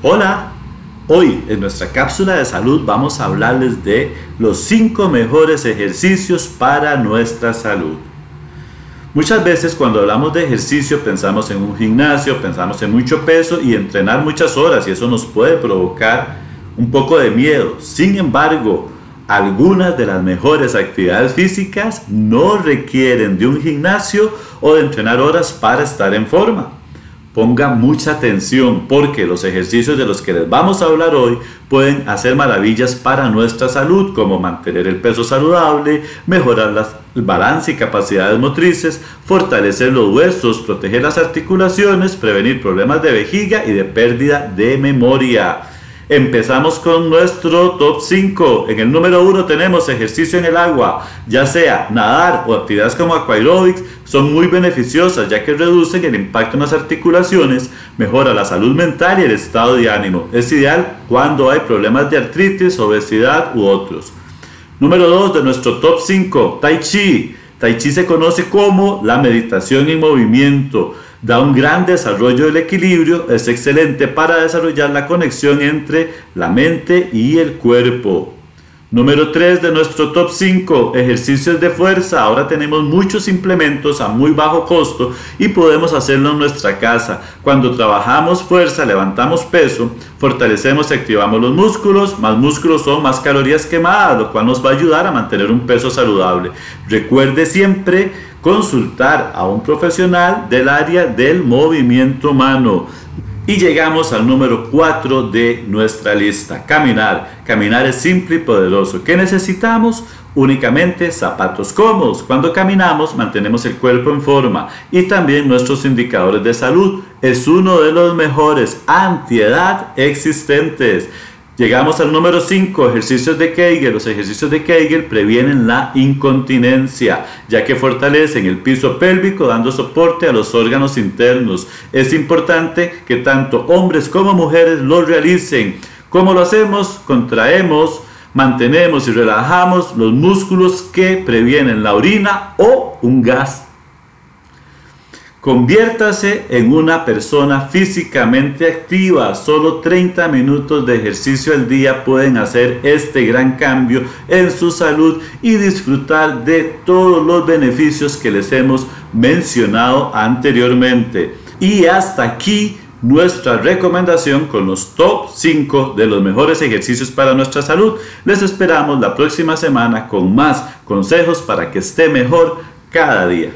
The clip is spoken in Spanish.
Hola, hoy en nuestra cápsula de salud vamos a hablarles de los 5 mejores ejercicios para nuestra salud. Muchas veces cuando hablamos de ejercicio pensamos en un gimnasio, pensamos en mucho peso y entrenar muchas horas y eso nos puede provocar un poco de miedo. Sin embargo, algunas de las mejores actividades físicas no requieren de un gimnasio o de entrenar horas para estar en forma. Ponga mucha atención porque los ejercicios de los que les vamos a hablar hoy pueden hacer maravillas para nuestra salud, como mantener el peso saludable, mejorar el balance y capacidades motrices, fortalecer los huesos, proteger las articulaciones, prevenir problemas de vejiga y de pérdida de memoria. Empezamos con nuestro top 5. En el número 1 tenemos ejercicio en el agua, ya sea nadar o actividades como aquaerobics, son muy beneficiosas ya que reducen el impacto en las articulaciones, mejora la salud mental y el estado de ánimo. Es ideal cuando hay problemas de artritis, obesidad u otros. Número 2 de nuestro top 5, Tai Chi. Tai Chi se conoce como la meditación en movimiento da un gran desarrollo del equilibrio, es excelente para desarrollar la conexión entre la mente y el cuerpo. Número 3 de nuestro top 5, ejercicios de fuerza. Ahora tenemos muchos implementos a muy bajo costo y podemos hacerlo en nuestra casa. Cuando trabajamos fuerza, levantamos peso, fortalecemos y activamos los músculos. Más músculos son más calorías quemadas, lo cual nos va a ayudar a mantener un peso saludable. Recuerde siempre consultar a un profesional del área del movimiento humano. Y llegamos al número 4 de nuestra lista, caminar. Caminar es simple y poderoso. ¿Qué necesitamos? Únicamente zapatos cómodos. Cuando caminamos mantenemos el cuerpo en forma y también nuestros indicadores de salud. Es uno de los mejores antiedad existentes. Llegamos al número 5, ejercicios de Kegel. Los ejercicios de Kegel previenen la incontinencia, ya que fortalecen el piso pélvico dando soporte a los órganos internos. Es importante que tanto hombres como mujeres lo realicen. ¿Cómo lo hacemos? Contraemos, mantenemos y relajamos los músculos que previenen la orina o un gas Conviértase en una persona físicamente activa. Solo 30 minutos de ejercicio al día pueden hacer este gran cambio en su salud y disfrutar de todos los beneficios que les hemos mencionado anteriormente. Y hasta aquí nuestra recomendación con los top 5 de los mejores ejercicios para nuestra salud. Les esperamos la próxima semana con más consejos para que esté mejor cada día.